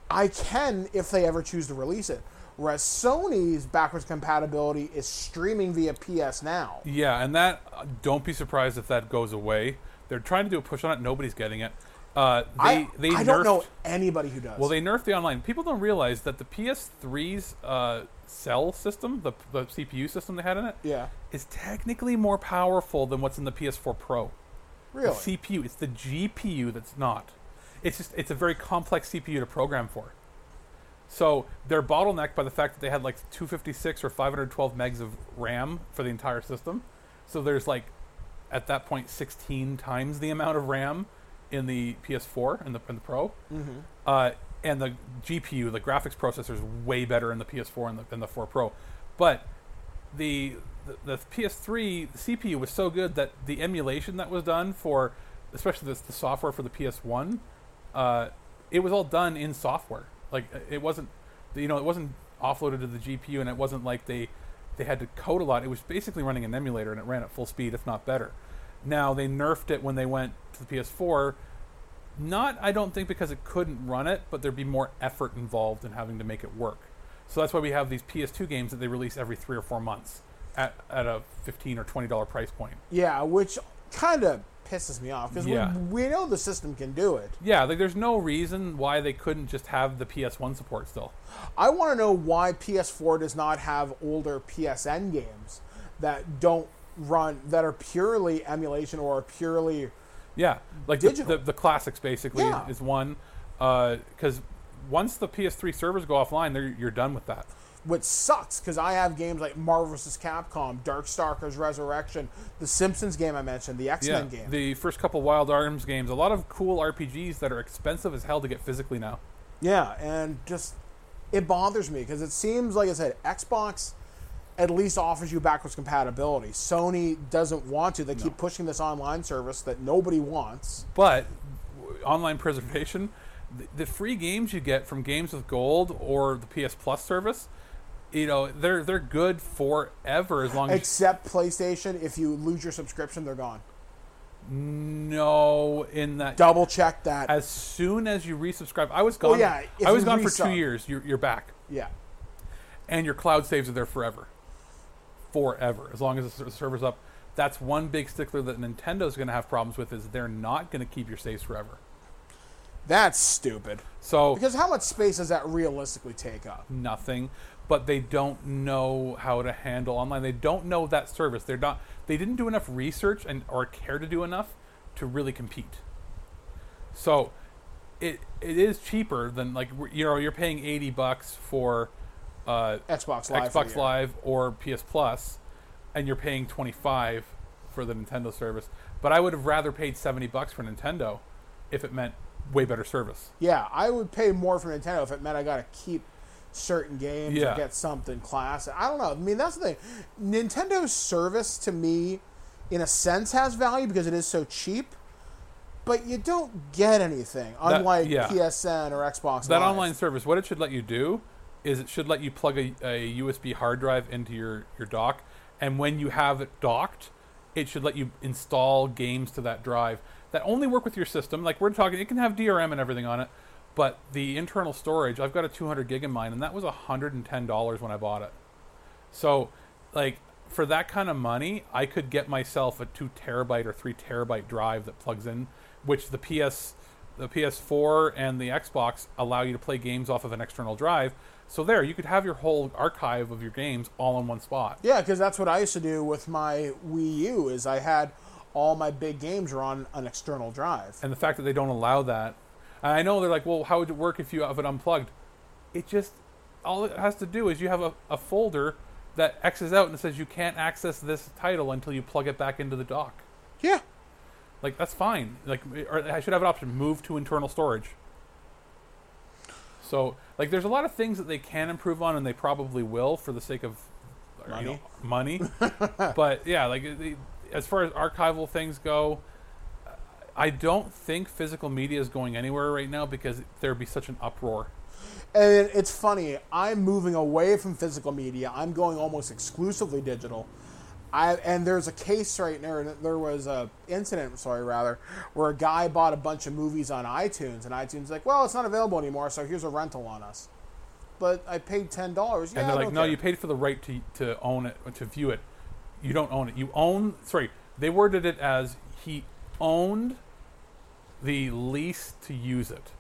I can if they ever choose to release it. Whereas Sony's backwards compatibility is streaming via PS Now. yeah, and that uh, don't be surprised if that goes away. They're trying to do a push on it. Nobody's getting it. Uh, they I, they I don't know anybody who does. Well, they nerfed the online. People don't realize that the PS3's uh, cell system, the, the CPU system they had in it, yeah, is technically more powerful than what's in the PS4 Pro. really. The CPU, it's the GPU that's not. It's just it's a very complex CPU to program for. So they're bottlenecked by the fact that they had like 256 or 512 megs of RAM for the entire system. So there's like at that point 16 times the amount of RAM in the PS4 and the, in the Pro. Uh, and the GPU, the graphics processor, is way better in the PS4 and the, and the 4 Pro. But the, the the PS3 the CPU was so good that the emulation that was done for, especially the, the software for the PS1, uh, it was all done in software. Like it wasn't, you know, it wasn't offloaded to the GPU, and it wasn't like they they had to code a lot. It was basically running an emulator, and it ran at full speed, if not better. Now they nerfed it when they went to the PS4. Not, I don't think, because it couldn't run it, but there'd be more effort involved in having to make it work. So that's why we have these PS2 games that they release every three or four months at, at a fifteen or twenty dollar price point. Yeah, which kind of pisses me off because Yeah. we, we know the system can do it. Yeah, like there's no reason why they couldn't just have the PS1 support still. I want to know why PS4 does not have older PSN games that don't run that are purely emulation or purely Yeah, like the, the, the classics basically Yeah. is one uh, because once the PS3 servers go offline, you're done with that. Which sucks because I have games like Marvel vs. Capcom, Darkstalkers Resurrection, the Simpsons game I mentioned, the X Yeah, Men game. the first couple Wild Arms games, a lot of cool RPGs that are expensive as hell to get physically now. yeah, and just it bothers me because it seems like I said, Xbox at least offers you backwards compatibility. Sony doesn't want to. They keep pushing this online service that nobody wants. But online preservation, the free games you get from Games with Gold or the PS Plus service, you know, they're they're good forever as long as Except PlayStation, if you lose your subscription, they're gone. no in that Double check that. as soon as you resubscribe. I was gone. yeah, I was gone for two years. You're, you're back, yeah. and your cloud saves are there forever, forever as long as the server's up. That's one big stickler that Nintendo's going to have problems with is they're not going to keep your saves forever. That's stupid. So Because how much space does that realistically take up? nothing, but they don't know how to handle online. They don't know that service. They're not. They didn't do enough research and or care to do enough to really compete. So, it it is cheaper than like you know you're paying eighty bucks for uh, Xbox Live. Xbox. Live or PS Plus, and you're paying twenty five for the Nintendo service. But I would have rather paid seventy bucks for Nintendo if it meant way better service. Yeah, I would pay more for Nintendo if it meant I got to keep certain games Yeah. or get something classic. I don't know. I mean, that's the thing. Nintendo's service to me, in a sense, has value because it is so cheap. But you don't get anything, That- unlike yeah. PSN or Xbox. that Live. online service, what it should let you do is it should let you plug a, a USB hard drive into your, your dock, and when you have it docked, it should let you install games to that drive that only work with your system. Like we're talking, it can have DRM and everything on it, but the internal storage, I've got a 200 gig in mine, and that was $110 when I bought it. So, like for that kind of money, I could get myself a two terabyte or three terabyte drive that plugs in, which the PS, the PS4 and the Xbox allow you to play games off of an external drive. So there, you could have your whole archive of your games all in one spot. Yeah, because that's what I used to do with my Wii U. Is I had all my big games were on an external drive. And the fact that they don't allow that, and I know they're like, well, how would it work if you have it unplugged? It just all it has to do is you have a, a folder that X's out and says you can't access this title until you plug it back into the dock. Yeah. Like that's fine. Like or I should have an option: move to internal storage. So like, there's a lot of things that they can improve on, and they probably will for the sake of you Money. know, money. [laughs] but yeah, like they, as far as archival things go, I don't think physical media is going anywhere right now because there'd be such an uproar. And it's funny, I'm moving away from physical media. I'm going almost exclusively digital. I, and there's a case right now. there. There was a incident, sorry, rather, where a guy bought a bunch of movies on iTunes, and iTunes is like, well, it's not available anymore, so here's a rental on us. But I paid ten dollars. Yeah, and they're like, no, care." you paid for the right to to own it, to view it. You don't own it. You own. Sorry, they worded it as he owned the lease to use it,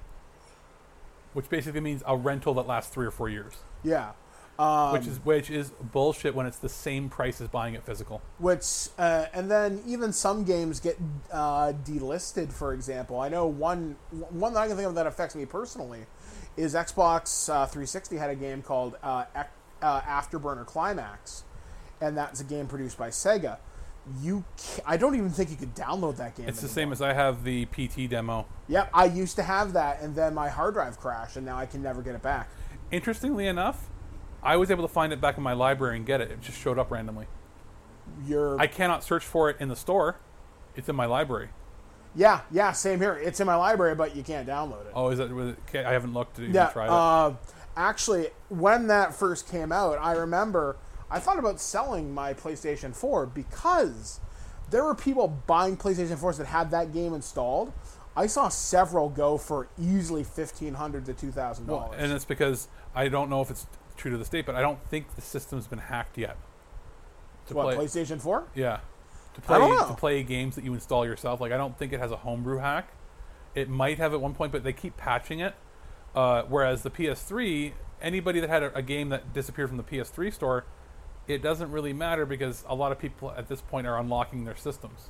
which basically means a rental that lasts three or four years, Yeah. Um, which is which is bullshit when it's the same price as buying it physical. which uh, and then even some games get uh, delisted. For example, I know one one that I can think of that affects me personally is Xbox uh, 360 had a game called uh, uh, Afterburner Climax, and that's a game produced by Sega. You, ca I don't even think you could download that game. It's the anymore. same as I have the PT demo. Yep, I used to have that, and then my hard drive crashed, and now I can never get it back. Interestingly enough, I was able to find it back in my library and get it. It just showed up randomly. You're I cannot search for it in the store. It's in my library. yeah, yeah, same here. It's in my library, but you can't download it. Oh, is that? Was it, okay, I haven't looked to even yeah. try that. Uh, actually, when that first came out, I remember I thought about selling my PlayStation 4 because there were people buying PlayStation 4s that had that game installed. I saw several go for easily fifteen hundred to two thousand Well, dollars. and it's because I don't know if it's true to the state, but I don't think the system's been hacked yet. To What play, PlayStation 4? yeah, to play to play games that you install yourself. Like I don't think it has a homebrew hack. It might have at one point, but they keep patching it. Uh, whereas the PS3, anybody that had a, a game that disappeared from the PS3 store, it doesn't really matter because a lot of people at this point are unlocking their systems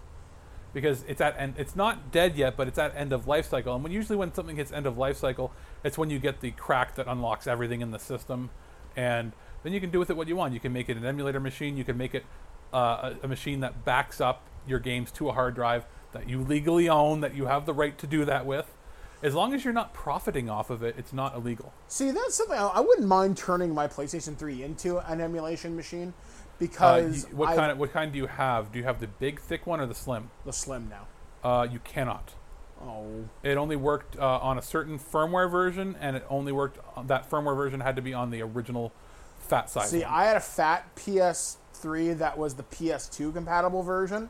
because it's at end, it's not dead yet, but it's at end of life cycle. And when usually when something hits end of life cycle, it's when you get the crack that unlocks everything in the system, and then you can do with it what you want. You can make it an emulator machine. You can make it uh, a, a machine that backs up your games to a hard drive that you legally own, that you have the right to do that with. As long as you're not profiting off of it, it's not illegal. See, that's something I, I wouldn't mind turning my PlayStation 3 into an emulation machine Uh, because what I, kind of what kind do you have? Do you have the big thick one or the slim? the Slim now. Uh, you cannot. Oh, It only worked uh, on a certain firmware version, and it only worked. On, that firmware version had to be on the original fat size. see, one. I had a fat PS3 that was the PS2 compatible version.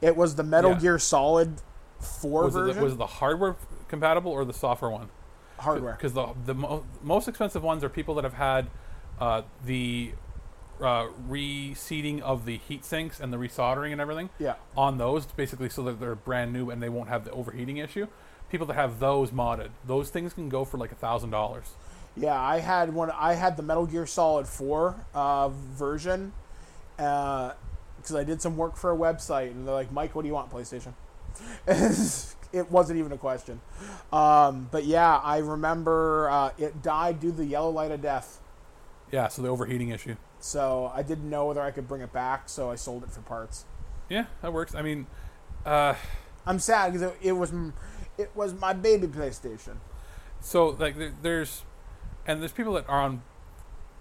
It was the Metal Yeah. Gear Solid 4 was it, version. the, was it the hardware compatible or the software one? hardware. Because the the mo- most expensive ones are people that have had uh, the uh, reseating of the heat sinks and the resoldering and everything. Yeah. On those, basically, so that they're brand new and they won't have the overheating issue. People that have those modded, those things can go for like a thousand dollars. Yeah, I had one. I had the Metal Gear Solid 4 uh, version because I did some work for a website, and they're like, "Mike, what do you want, PlayStation?" [laughs] it wasn't even a question. Um, but yeah, I remember uh, it died due to the yellow light of death. Yeah, so the overheating issue. So I didn't know whether I could bring it back, so I sold it for parts. Yeah, that works. I mean, uh, I'm sad because it, it was it was my baby PlayStation. so like there, there's and there's people that are on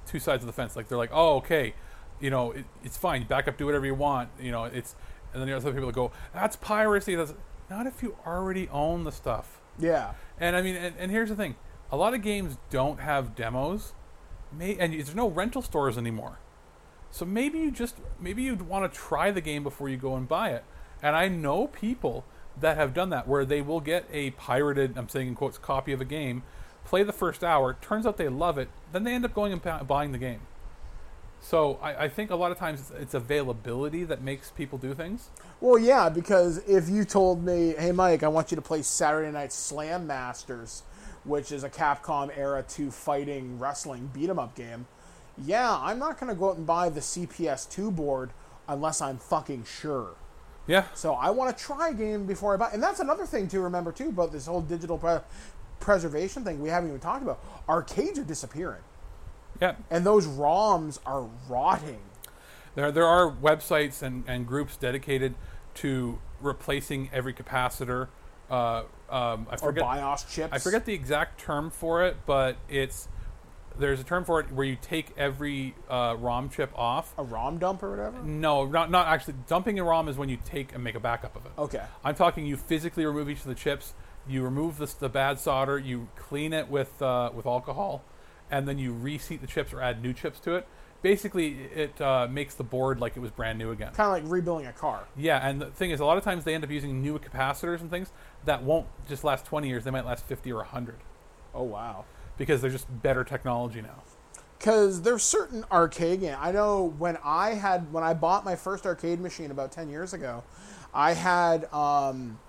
two sides of the fence like they're like oh okay you know it, it's fine back up do whatever you want you know it's and then there's other people that go that's piracy that's not if you already own the stuff. Yeah, and i mean and, and here's the thing. A lot of games don't have demos. May and there's no rental stores anymore. So maybe you just maybe you'd want to try the game before you go and buy it. And I know people that have done that where they will get a pirated, I'm saying in quotes, copy of a game, play the first hour, turns out they love it, then they end up going and bu- buying the game. So I, I think a lot of times it's, it's availability that makes people do things. Well, yeah, because if you told me, "Hey, Mike, I want you to play Saturday Night Slam Masters," which is a Capcom era 2 fighting wrestling beat 'em up game, yeah, I'm not going to go out and buy the CPS2 board unless I'm fucking sure. Yeah. So I want to try a game before I buy. And that's another thing to remember too about this whole digital pre- preservation thing we haven't even talked about. Arcades are disappearing, Yeah. and those ROMs are rotting. There, there are websites and, and groups dedicated to replacing every capacitor. Uh, um, I Or BIOS chips. I forget the exact term for it, but it's there's a term for it where you take every uh, ROM chip off. a ROM dump or whatever. No, not not actually. Dumping a ROM is when you take and make a backup of it. Okay. I'm talking you physically remove each of the chips. You remove the, the bad solder. You clean it with uh, with alcohol, and then you reseat the chips or add new chips to it. Basically, it uh, makes the board like it was brand new again. Kind of like rebuilding a car. Yeah, and the thing is, a lot of times they end up using new capacitors and things that won't just last 20 years. They might last 50 or 100 Oh wow. because they're just better technology now. Because there's certain arcade games. I know when I had when I bought my first arcade machine about ten years ago, I had um,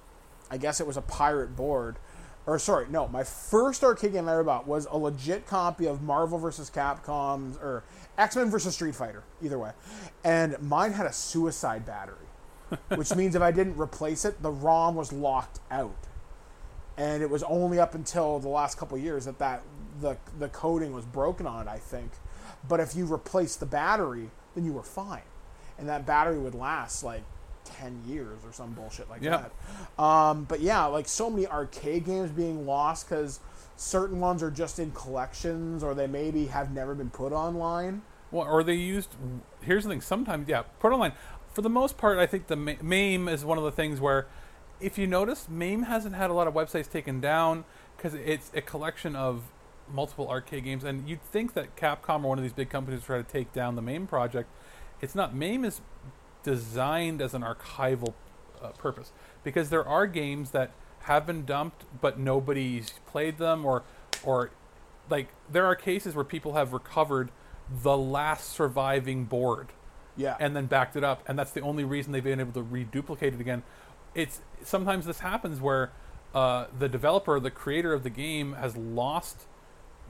I guess it was a pirate board, or sorry, no, my first arcade game I ever bought was a legit copy of Marvel vs. Capcom's or X Men vs. Street Fighter, either way, and mine had a suicide battery, [laughs] which means if I didn't replace it, the ROM was locked out and it was only up until the last couple of years that that the the coating was broken on it, I think. But if you replaced the battery, then you were fine, and that battery would last like ten years or some bullshit like Yeah. that. Um, but yeah, like so many arcade games being lost because certain ones are just in collections, or they maybe have never been put online. Well, or they used. Here's the thing. Sometimes, yeah, put online. For the most part, I think the Ma- MAME is one of the things where, if you notice, MAME hasn't had a lot of websites taken down because it's a collection of multiple arcade games. And you'd think that Capcom or one of these big companies would try to take down the MAME project. It's not. MAME is designed as an archival uh, purpose. Because there are games that have been dumped but nobody's played them or or like there are cases where people have recovered the last surviving board Yeah. and then backed it up and that's the only reason they've been able to reduplicate it again. It's sometimes this happens where uh, the developer the creator of the game has lost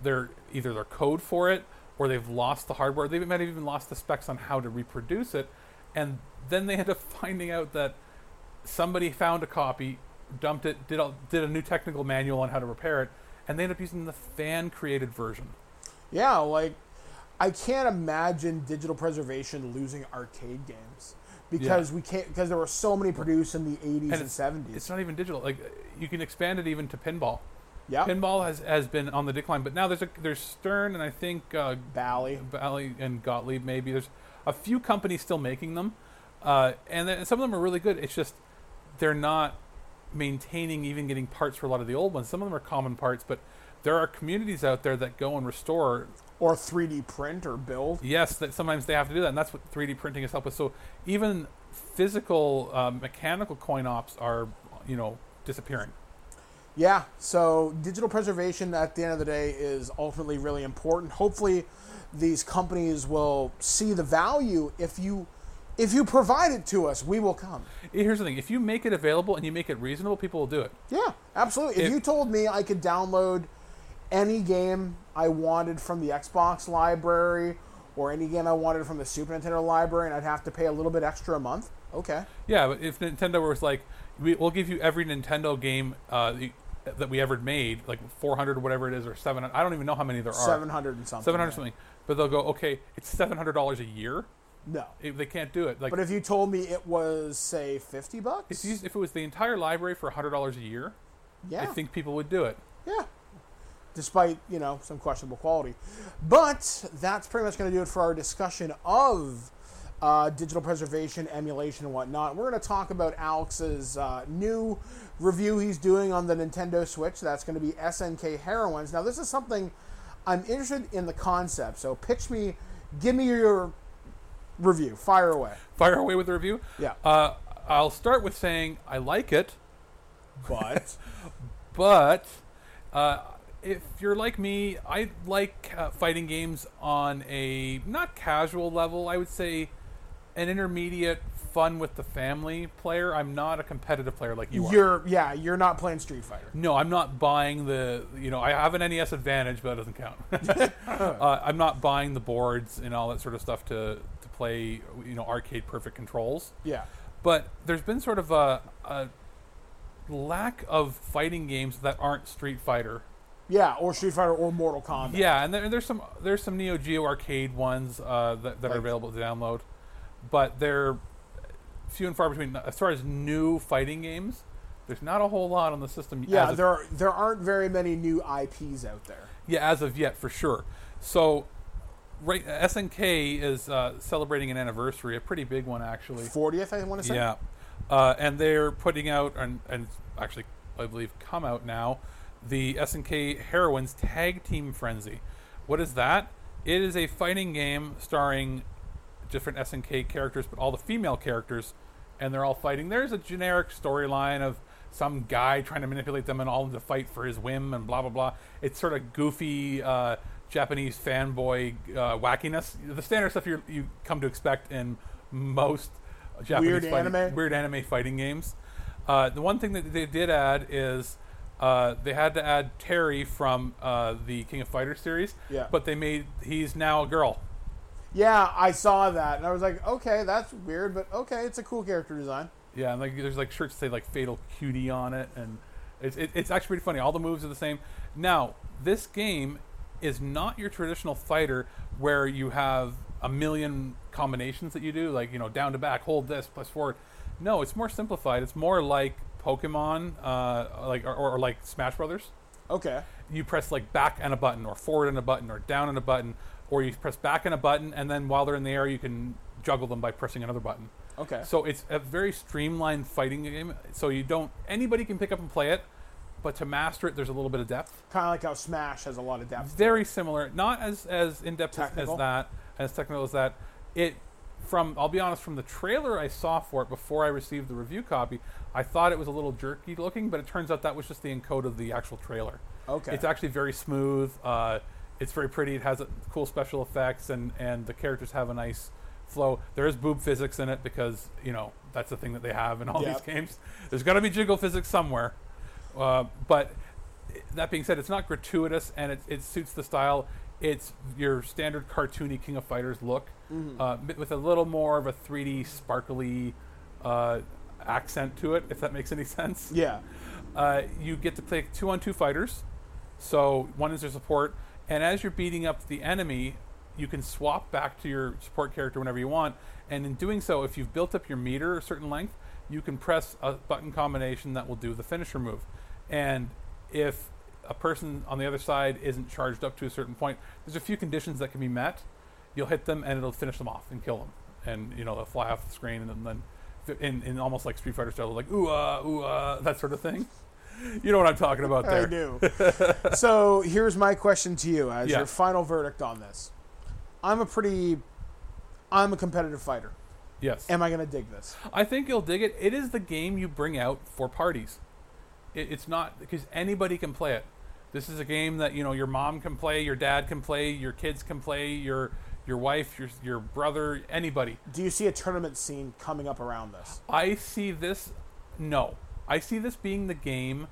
their either their code for it or they've lost the hardware. They might have even lost the specs on how to reproduce it and then they end up finding out that somebody found a copy dumped it did a, did a new technical manual on how to repair it and they end up using the fan created version Yeah, like I can't imagine digital preservation losing arcade games because we can't because there were so many produced in the 80s and, it's, 70s. it's not even digital like you can expand it even to pinball yeah, pinball has, has been on the decline but now there's a there's stern and i think uh, Bally. Bally and Gottlieb maybe. There's a few companies still making them, uh, and then some of them are really good. It's just they're not maintaining, even getting parts for a lot of the old ones. Some of them are common parts, but there are communities out there that go and restore. Or 3D print or build. Yes, that sometimes they have to do that, and that's what 3D printing has helped with. So even physical, uh, mechanical coin ops are, you know, disappearing. Yeah, so digital preservation at the end of the day is ultimately really important. Hopefully, these companies will see the value if you if you provide it to us, we will come. Here's the thing: if you make it available and you make it reasonable, people will do it. Yeah, absolutely. If It- you told me I could download any game I wanted from the Xbox library or any game I wanted from the Super Nintendo library and I'd have to pay a little bit extra a month, okay. Yeah, but if Nintendo was like, we, we'll give you every Nintendo game uh, that we ever made, like 400 or whatever it is, or 700. I don't even know how many there are. 700 and something. 700 yeah. something. But they'll go, okay, it's $700 a year. No. If they can't do it. Like, But if you told me it was say 50 bucks? if, you, if it was the entire library for $100 a year, yeah. I think people would do it. Yeah. Despite, you know, some questionable quality. But that's pretty much going to do it for our discussion of uh, digital preservation, emulation, and whatnot. We're going to talk about Alex's uh, new review he's doing on the Nintendo Switch. That's going to be SNK Heroines. Now, this is something I'm interested in the concept. So, pitch me, give me your review. Fire away. Fire away with the review. Yeah. Uh, I'll start with saying I like it, But, [laughs] but uh, if you're like me, I like uh, fighting games on a not casual level. I would say an intermediate, fun with the family player. I'm not a competitive player like you are. you're, yeah, you're not playing Street Fighter. No, I'm not buying the. You know, I have an NES Advantage, but that doesn't count. [laughs] uh, I'm not buying the boards and all that sort of stuff to to play. You know, arcade perfect controls. Yeah. But there's been sort of a, a lack of fighting games that aren't Street Fighter. Yeah, or Street Fighter or Mortal Kombat. Yeah, and there, there's some there's some Neo Geo arcade ones uh, that, that are available to download, but they're few and far between. As far as new fighting games, there's not a whole lot on the system. Yeah, there are, there aren't very many new IPs out there. Yeah, as of yet, for sure. So, right, SNK is uh, celebrating an anniversary, a pretty big one actually. 40th, I want to say. Yeah, uh, and they're putting out and, and actually, I believe, come out now, the SNK Heroines Tag Team Frenzy. What is that? It is a fighting game starring different SNK characters, but all the female characters, and they're all fighting. There's a generic storyline of some guy trying to manipulate them and all to fight for his whim and blah blah blah. It's sort of goofy uh, Japanese fanboy uh, wackiness, the standard stuff you you come to expect in most Japanese Weird fighting, anime? weird anime fighting games. Uh, the one thing that they did add is uh, they had to add Terry from uh, the King of Fighters series. Yeah. But they made he's now a girl. Yeah, I saw that, and I was like, okay, that's weird, but okay, it's a cool character design. Yeah, and like there's like shirts that say like Fatal Cutie on it, and it's it, it's actually pretty funny. All the moves are the same. Now this game is not your traditional fighter where you have a million combinations that you do, like you know down to back, hold this, plus forward. No, it's more simplified. It's more like Pokemon, uh, like or, or like Smash Brothers. Okay. you press like back and a button, or forward and a button, or down and a button, or you press back and a button, and then while they're in the air, you can juggle them by pressing another button. Okay. So it's a very streamlined fighting game. So you don't anybody can pick up and play it, but to master it, there's a little bit of depth. Kind of like how Smash has a lot of depth. Very similar, not as as in depth as, as that, as technical as that. It from I'll be honest, from the trailer I saw for it before I received the review copy, I thought it was a little jerky looking, but it turns out that was just the encode of the actual trailer. Okay. It's actually very smooth. Uh, it's very pretty. It has uh, cool special effects, and and the characters have a nice flow. There is boob physics in it because you know that's the thing that they have in all Yep. these games. There's got to be jiggle physics somewhere. Uh, but that being said, it's not gratuitous and it, it suits the style. It's your standard cartoony King of Fighters look, uh, with a little more of a 3D sparkly uh, accent to it, if that makes any [laughs] sense. Yeah. Uh, you get to play two on two fighters. So one is your support, and as you're beating up the enemy, you can swap back to your support character whenever you want. And in doing so, if you've built up your meter a certain length, you can press a button combination that will do the finisher move. And if a person on the other side isn't charged up to a certain point, there's a few conditions that can be met. You'll hit them, and it'll finish them off and kill them. And you know they'll fly off the screen, and then in, almost like Street Fighter style, like ooh ah ooh ah that sort of thing. You know what I'm talking about there. I do. [laughs] so here's my question to you as Yeah. your final verdict on this. I'm a pretty, I'm a competitive fighter. Yes. Am I going to dig this? I think you'll dig it. It is the game you bring out for parties. It, it's not because anybody can play it. This is a game that you know your mom can play, your dad can play, your kids can play, your your wife, your your brother, anybody. Do you see a tournament scene coming up around this? I see this. No, I see this being the game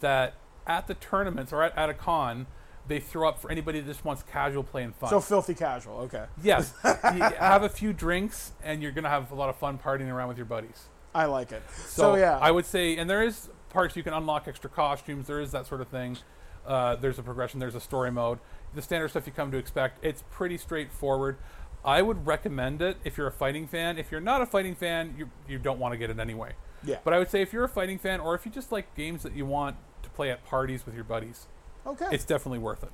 that at the tournaments or at, at a con they throw up for anybody that just wants casual play and fun. So filthy casual. Okay. yes, [laughs] have a few drinks and you're gonna have a lot of fun partying around with your buddies. I like it. So, So, yeah, I would say, and there is parts you can unlock extra costumes. There is that sort of thing. Uh, there's a progression. There's a story mode. The standard stuff you come to expect. It's pretty straightforward. I would recommend it if you're a fighting fan. If you're not a fighting fan, you you don't want to get it anyway. Yeah. But I would say if you're a fighting fan, or if you just like games that you want to play at parties with your buddies, okay. it's definitely worth it.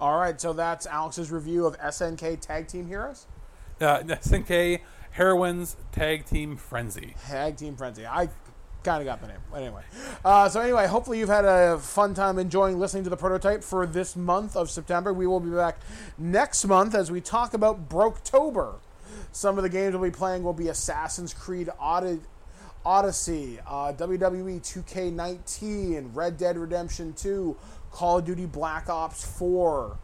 All right. So that's Alex's review of SNK Tag Team Heroes. Uh, [laughs] SNK Heroines Tag Team Frenzy. Tag Team Frenzy. I kind of got the name. But Anyway. Uh, so, anyway, hopefully you've had a fun time enjoying listening to the prototype for this month of September. We will be back next month as we talk about Broketober. Some of the games we'll be playing will be Assassin's Creed Odyssey. Odyssey, uh, WWE 2K19, Red Dead Redemption 2, Call of Duty Black Ops 4.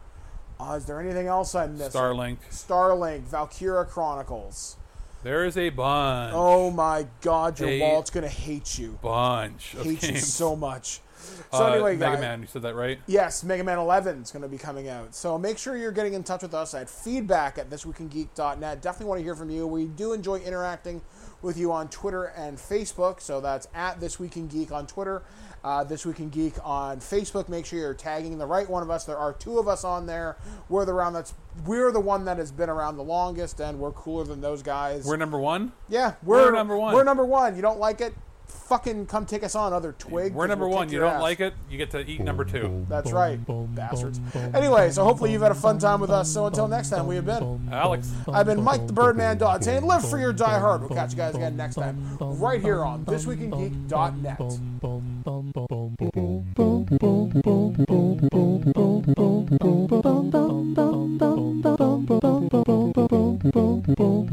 Uh, is there anything else I missed? Starlink. Starlink, Valkyria Chronicles. There is a bunch. Oh my God, your A wallet's gonna hate you. bunch Hate you games. so much. [laughs] So Uh, anyway, Mega guys, Man, you said that right? yes, Mega Man 11 is going to be coming out. So make sure you're getting in touch with us at feedback at thisweekingeek.net. Definitely want to hear from you. We do enjoy interacting with you on Twitter and Facebook. So that's at This Week in Geek on Twitter, uh, This Week in Geek on Facebook. Make sure you're tagging the right one of us. There are two of us on there. We're the round that's we're the one that has been around the longest, and we're cooler than those guys. We're number one. yeah, we're, we're number one. We're number one. You don't like it? Fucking come take us on, other twig. We're number we'll one. You don't ass. like it, you get to eat number two. That's right, bastards. Anyway, so hopefully you've had a fun time with us. So until next time, we have been. Alex. I've been Mike the Birdman Dodd saying live for your die hard. We'll catch you guys again next time, right here on ThisWeekInGeek.net bum bum